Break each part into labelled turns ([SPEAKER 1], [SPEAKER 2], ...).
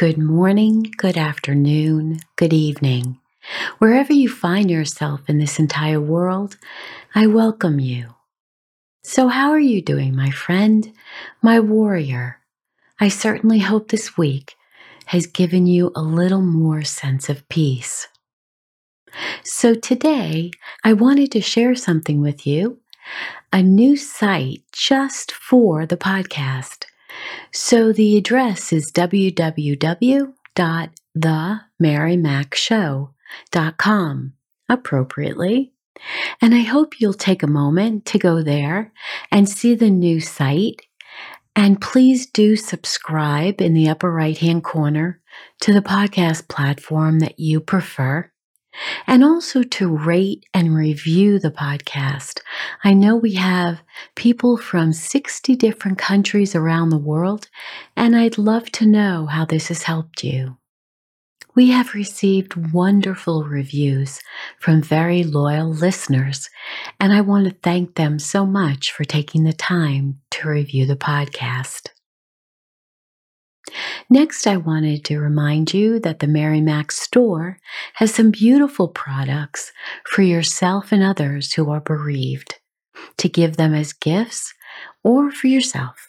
[SPEAKER 1] Good morning, good afternoon, good evening. Wherever you find yourself in this entire world, I welcome you. So, how are you doing, my friend, my warrior? I certainly hope this week has given you a little more sense of peace. So, today I wanted to share something with you a new site just for the podcast. So the address is www.themarymacshow.com appropriately. And I hope you'll take a moment to go there and see the new site. And please do subscribe in the upper right hand corner to the podcast platform that you prefer and also to rate and review the podcast. I know we have people from 60 different countries around the world, and I'd love to know how this has helped you. We have received wonderful reviews from very loyal listeners, and I want to thank them so much for taking the time to review the podcast. Next, I wanted to remind you that the Mary Mac store has some beautiful products for yourself and others who are bereaved to give them as gifts or for yourself.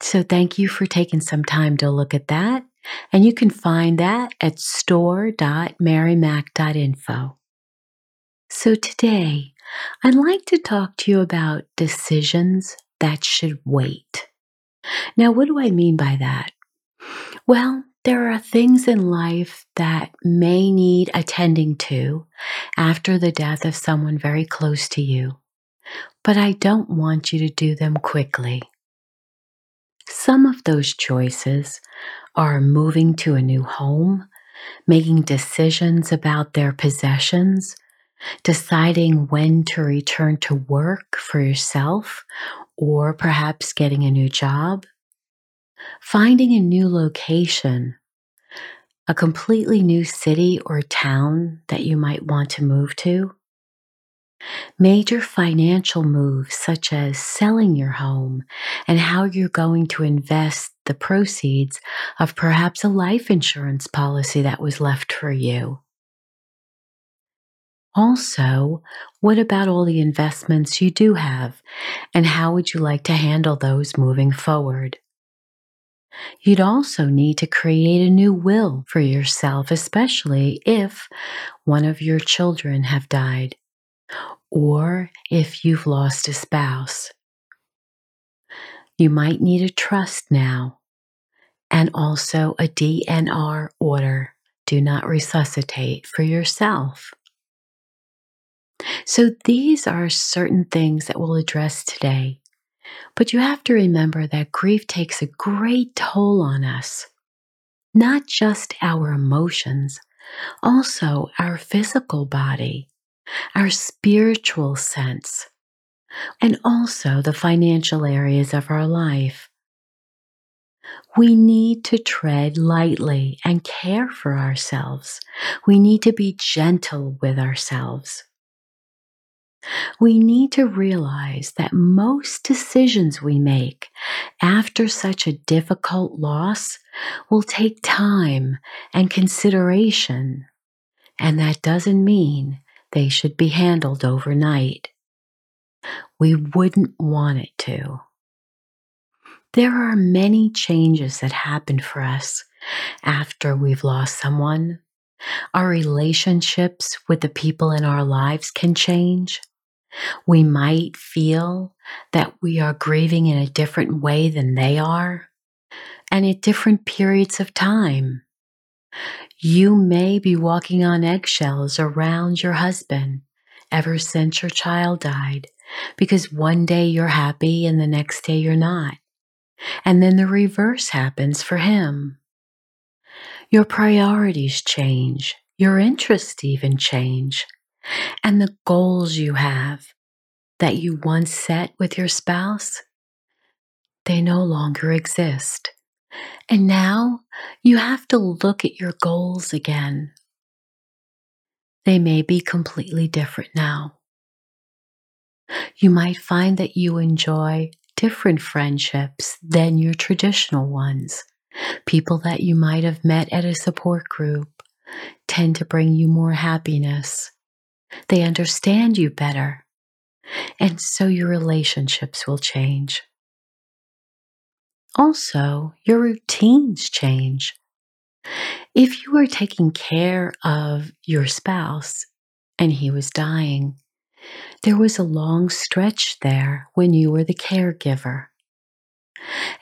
[SPEAKER 1] So, thank you for taking some time to look at that. And you can find that at store.marymac.info. So, today, I'd like to talk to you about decisions that should wait. Now, what do I mean by that? Well, there are things in life that may need attending to after the death of someone very close to you, but I don't want you to do them quickly. Some of those choices are moving to a new home, making decisions about their possessions, deciding when to return to work for yourself or perhaps getting a new job, finding a new location, a completely new city or town that you might want to move to, major financial moves such as selling your home and how you're going to invest the proceeds of perhaps a life insurance policy that was left for you also, what about all the investments you do have, and how would you like to handle those moving forward? You'd also need to create a new will for yourself, especially if one of your children have died or if you've lost a spouse. You might need a trust now and also a DNR order. Do not resuscitate for yourself. So these are certain things that we'll address today. But you have to remember that grief takes a great toll on us, not just our emotions, also our physical body, our spiritual sense, and also the financial areas of our life. We need to tread lightly and care for ourselves. We need to be gentle with ourselves. We need to realize that most decisions we make after such a difficult loss will take time and consideration, and that doesn't mean they should be handled overnight. We wouldn't want it to. There are many changes that happen for us after we've lost someone. Our relationships with the people in our lives can change. We might feel that we are grieving in a different way than they are and at different periods of time. You may be walking on eggshells around your husband ever since your child died, because one day you're happy and the next day you're not. And then the reverse happens for him. Your priorities change, your interests even change, and the goals you have that you once set with your spouse, they no longer exist. And now you have to look at your goals again. They may be completely different now. You might find that you enjoy different friendships than your traditional ones. People that you might have met at a support group tend to bring you more happiness. They understand you better. And so your relationships will change. Also, your routines change. If you were taking care of your spouse and he was dying, there was a long stretch there when you were the caregiver.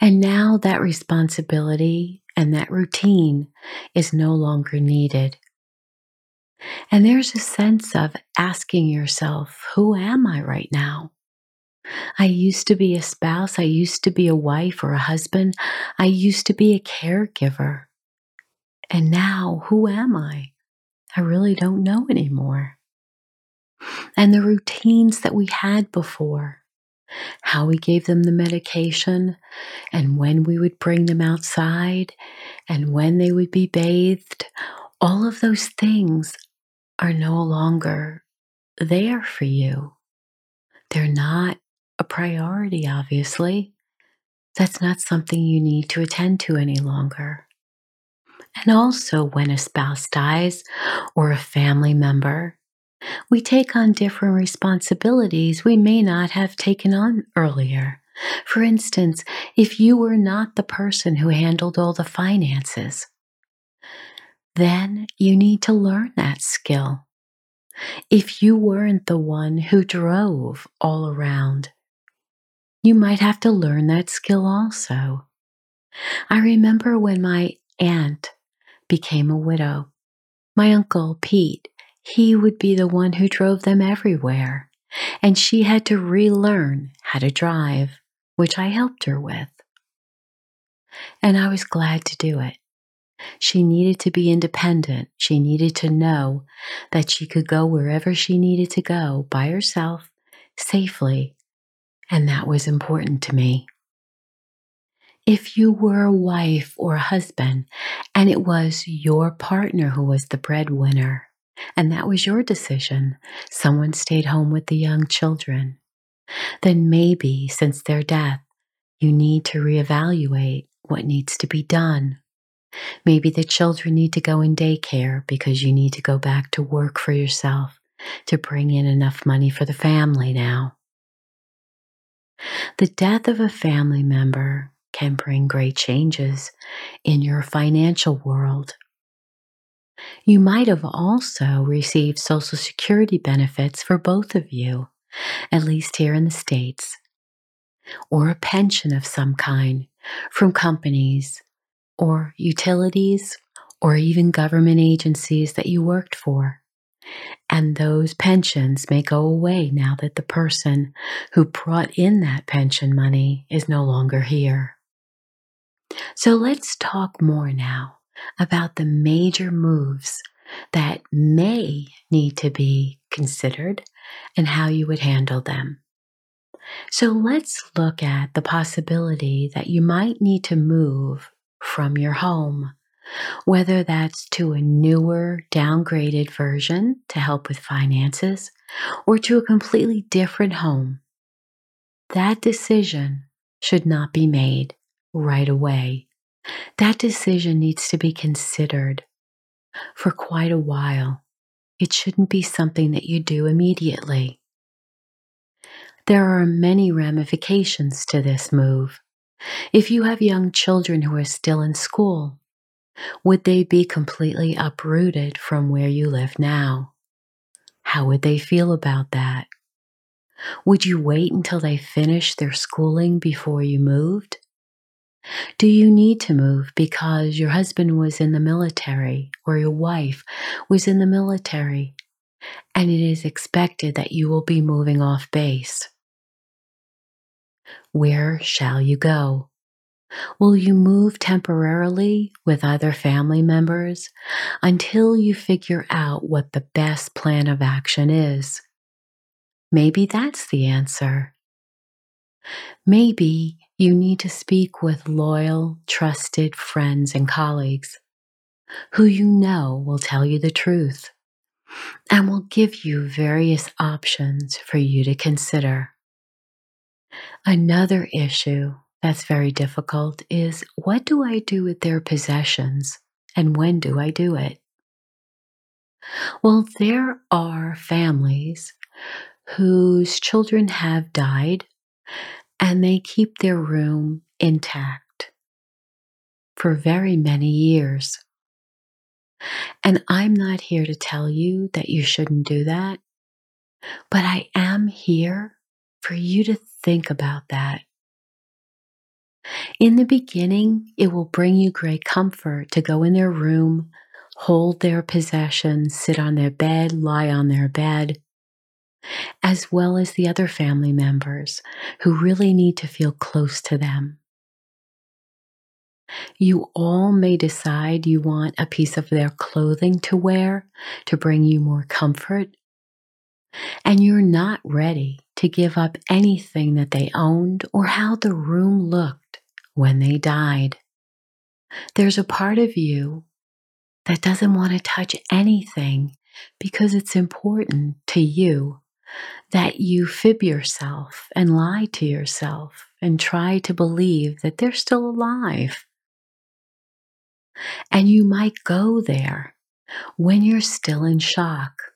[SPEAKER 1] And now that responsibility and that routine is no longer needed. And there's a sense of asking yourself, who am I right now? I used to be a spouse. I used to be a wife or a husband. I used to be a caregiver. And now, who am I? I really don't know anymore. And the routines that we had before, how we gave them the medication, and when we would bring them outside, and when they would be bathed, all of those things are no longer there for you. They're not a priority, obviously. That's not something you need to attend to any longer. And also, when a spouse dies or a family member, we take on different responsibilities we may not have taken on earlier. For instance, if you were not the person who handled all the finances, then you need to learn that skill. If you weren't the one who drove all around, you might have to learn that skill also. I remember when my aunt became a widow. My uncle, Pete, he would be the one who drove them everywhere, and she had to relearn how to drive, which I helped her with. And I was glad to do it. She needed to be independent. She needed to know that she could go wherever she needed to go by herself, safely, and that was important to me. If you were a wife or a husband and it was your partner who was the breadwinner, and that was your decision, someone stayed home with the young children, then maybe since their death, you need to reevaluate what needs to be done. Maybe the children need to go in daycare because you need to go back to work for yourself to bring in enough money for the family now. The death of a family member can bring great changes in your financial world. You might have also received Social Security benefits for both of you, at least here in the States, or a pension of some kind from companies or utilities or even government agencies that you worked for. And those pensions may go away now that the person who brought in that pension money is no longer here. So let's talk more now about the major moves that may need to be considered and how you would handle them. So let's look at the possibility that you might need to move from your home, whether that's to a newer, downgraded version to help with finances or to a completely different home. That decision should not be made right away. That decision needs to be considered for quite a while. It shouldn't be something that you do immediately. There are many ramifications to this move. If you have young children who are still in school, would they be completely uprooted from where you live now? How would they feel about that? Would you wait until they finish their schooling before you moved? Do you need to move because your husband was in the military or your wife was in the military and it is expected that you will be moving off base? Where shall you go? Will you move temporarily with other family members until you figure out what the best plan of action is? Maybe that's the answer. Maybe you need to speak with loyal, trusted friends and colleagues who you know will tell you the truth and will give you various options for you to consider. Another issue that's very difficult is what do I do with their possessions and when do I do it? Well, there are families whose children have died and they keep their room intact for very many years. And I'm not here to tell you that you shouldn't do that, but I am here for you to think about that. In the beginning, it will bring you great comfort to go in their room, hold their possessions, sit on their bed, lie on their bed, as well as the other family members who really need to feel close to them. You all may decide you want a piece of their clothing to wear to bring you more comfort, and you're not ready to give up anything that they owned or how the room looked when they died. There's a part of you that doesn't want to touch anything because it's important to you that you fib yourself and lie to yourself and try to believe that they're still alive. And you might go there when you're still in shock.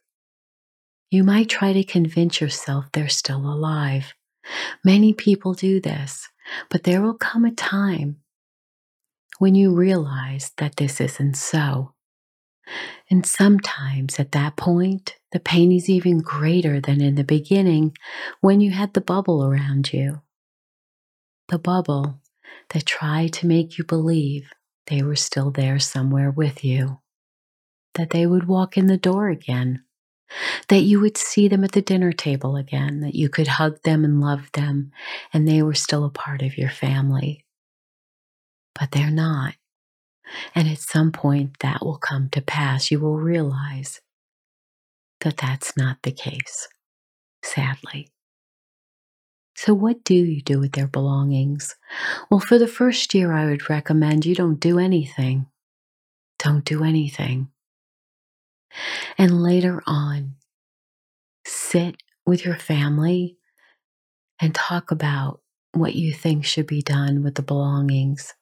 [SPEAKER 1] You might try to convince yourself they're still alive. Many people do this, but there will come a time when you realize that this isn't so. And sometimes at that point, the pain is even greater than in the beginning when you had the bubble around you. The bubble that tried to make you believe they were still there somewhere with you, that they would walk in the door again, that you would see them at the dinner table again, that you could hug them and love them, and they were still a part of your family. But they're not. And at some point, that will come to pass. You will realize that that's not the case, sadly. So, what do you do with their belongings? Well, for the first year, I would recommend you don't do anything. Don't do anything. And later on, sit with your family and talk about what you think should be done with the belongings.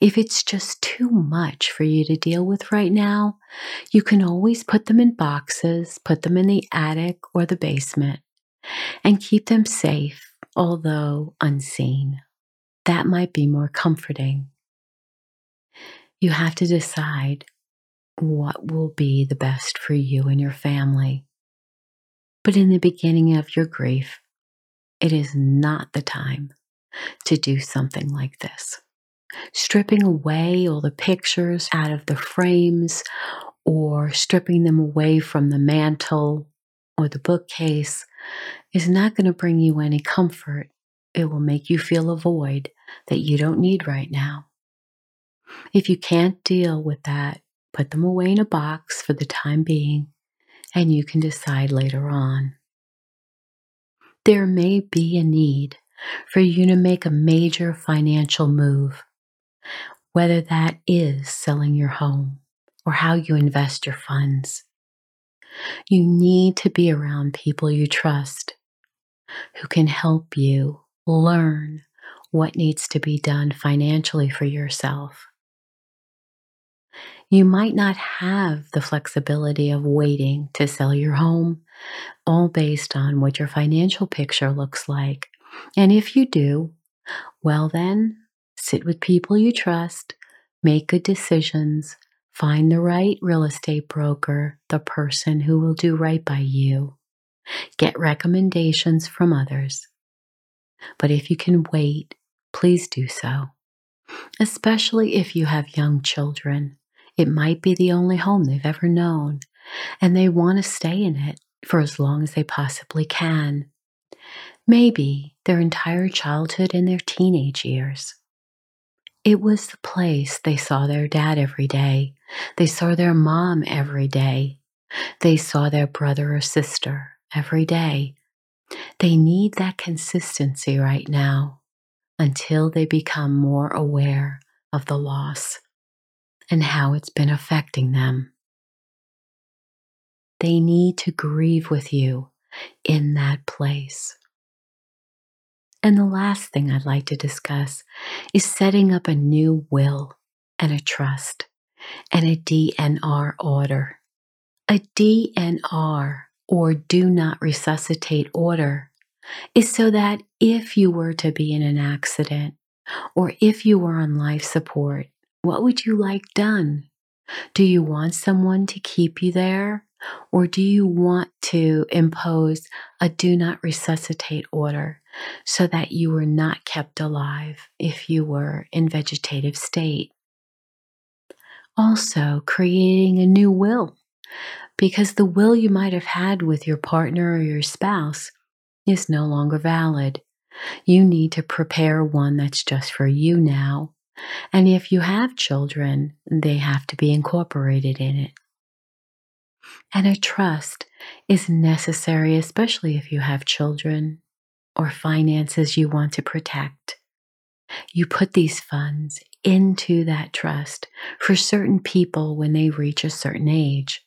[SPEAKER 1] If it's just too much for you to deal with right now, you can always put them in boxes, put them in the attic or the basement, and keep them safe, although unseen. That might be more comforting. You have to decide what will be the best for you and your family. But in the beginning of your grief, it is not the time to do something like this stripping away all the pictures out of the frames or stripping them away from the mantle or the bookcase is not going to bring you any comfort. It will make you feel a void that you don't need right now. If you can't deal with that, put them away in a box for the time being, and you can decide later on. There may be a need for you to make a major financial move whether that is selling your home or how you invest your funds. You need to be around people you trust who can help you learn what needs to be done financially for yourself. You might not have the flexibility of waiting to sell your home, all based on what your financial picture looks like. And if you do, well, then sit with people you trust, make good decisions, find the right real estate broker, the person who will do right by you, get recommendations from others. But if you can wait, please do so. especially if you have young children. It might be the only home they've ever known, and they want to stay in it for as long as they possibly can. Maybe their entire childhood and their teenage years. It was the place they saw their dad every day. They saw their mom every day. They saw their brother or sister every day. They need that consistency right now until they become more aware of the loss and how it's been affecting them. They need to grieve with you in that place. And the last thing I'd like to discuss is setting up a new will and a trust and a DNR order. A DNR, or do not resuscitate order, is so that if you were to be in an accident or if you were on life support, what would you like done? Do you want someone to keep you there? Or do you want to impose a do not resuscitate order so that you were not kept alive if you were in vegetative state? Also, creating a new will because the will you might have had with your partner or your spouse is no longer valid. You need to prepare one that's just for you now. And if you have children, they have to be incorporated in it. And a trust is necessary, especially if you have children or finances you want to protect. You put these funds into that trust for certain people when they reach a certain age.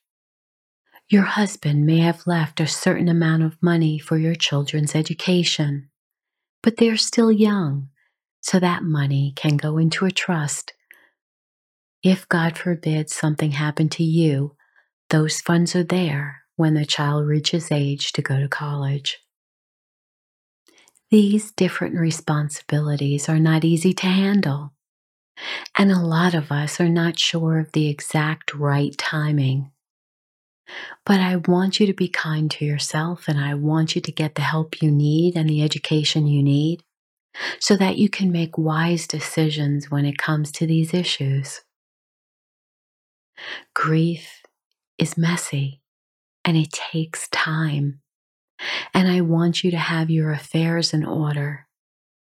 [SPEAKER 1] Your husband may have left a certain amount of money for your children's education, but they're still young, so that money can go into a trust. If God forbid something happened to you, those funds are there when the child reaches age to go to college. These different responsibilities are not easy to handle, and a lot of us are not sure of the exact right timing. But I want you to be kind to yourself and I want you to get the help you need and the education you need so that you can make wise decisions when it comes to these issues. Grief is messy and it takes time. And I want you to have your affairs in order.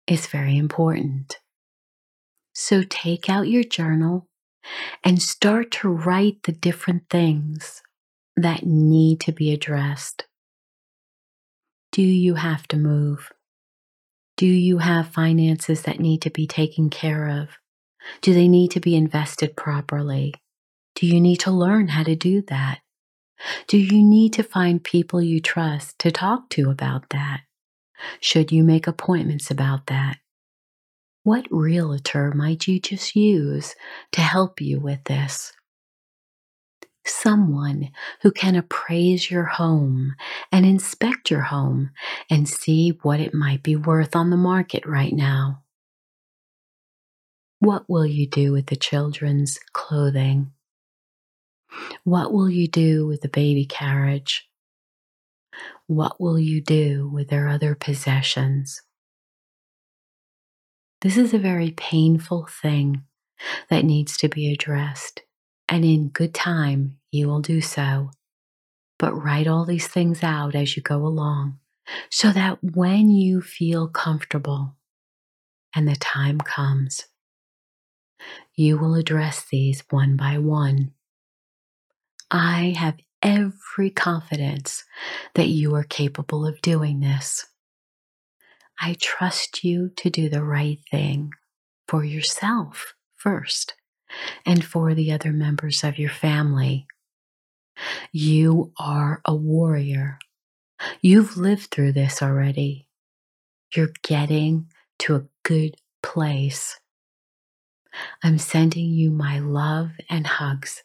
[SPEAKER 1] It's very important. So take out your journal and start to write the different things that need to be addressed. Do you have to move? Do you have finances that need to be taken care of? Do they need to be invested properly? Do you need to learn how to do that? Do you need to find people you trust to talk to about that? Should you make appointments about that? What realtor might you just use to help you with this? Someone who can appraise your home and inspect your home and see what it might be worth on the market right now. What will you do with the children's clothing? What will you do with the baby carriage? What will you do with their other possessions? This is a very painful thing that needs to be addressed, and in good time you will do so. But write all these things out as you go along so that when you feel comfortable and the time comes, you will address these one by one I have every confidence that you are capable of doing this. I trust you to do the right thing for yourself first and for the other members of your family. You are a warrior. You've lived through this already. You're getting to a good place. I'm sending you my love and hugs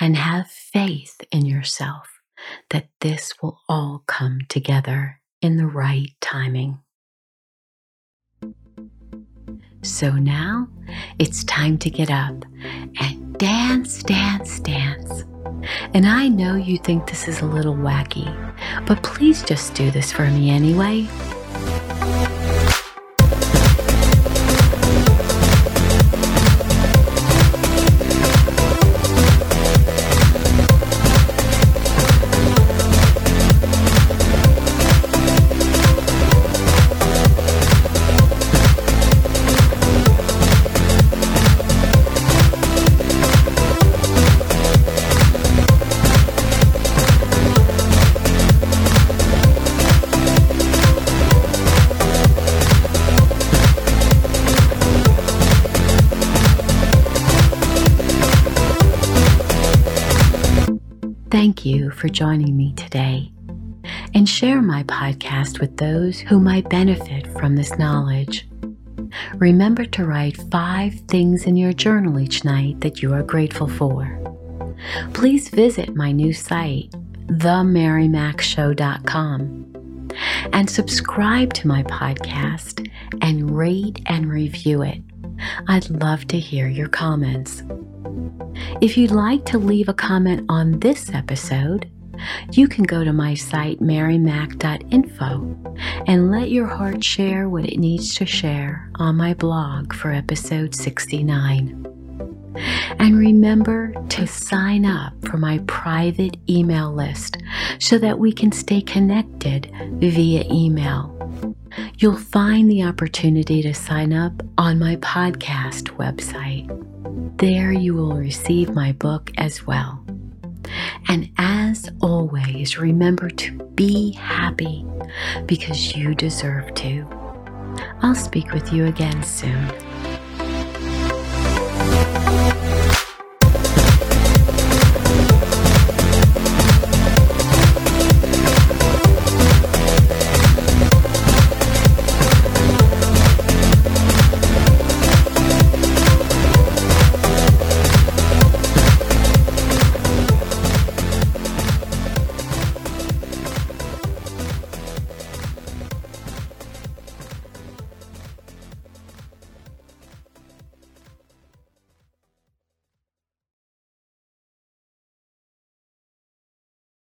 [SPEAKER 1] and have faith in yourself that this will all come together in the right timing. So now it's time to get up and dance, dance, dance. And I know you think this is a little wacky, but please just do this for me anyway. For joining me today and share my podcast with those who might benefit from this knowledge. Remember to write five things in your journal each night that you are grateful for. Please visit my new site, themarymacshow.com, and subscribe to my podcast and rate and review it. I'd love to hear your comments. If you'd like to leave a comment on this episode, you can go to my site, marymac.info, and let your heart share what it needs to share on my blog for episode 69. And remember to sign up for my private email list so that we can stay connected via email. You'll find the opportunity to sign up on my podcast website. There you will receive my book as well. And as always, remember to be happy because you deserve to. I'll speak with you again soon.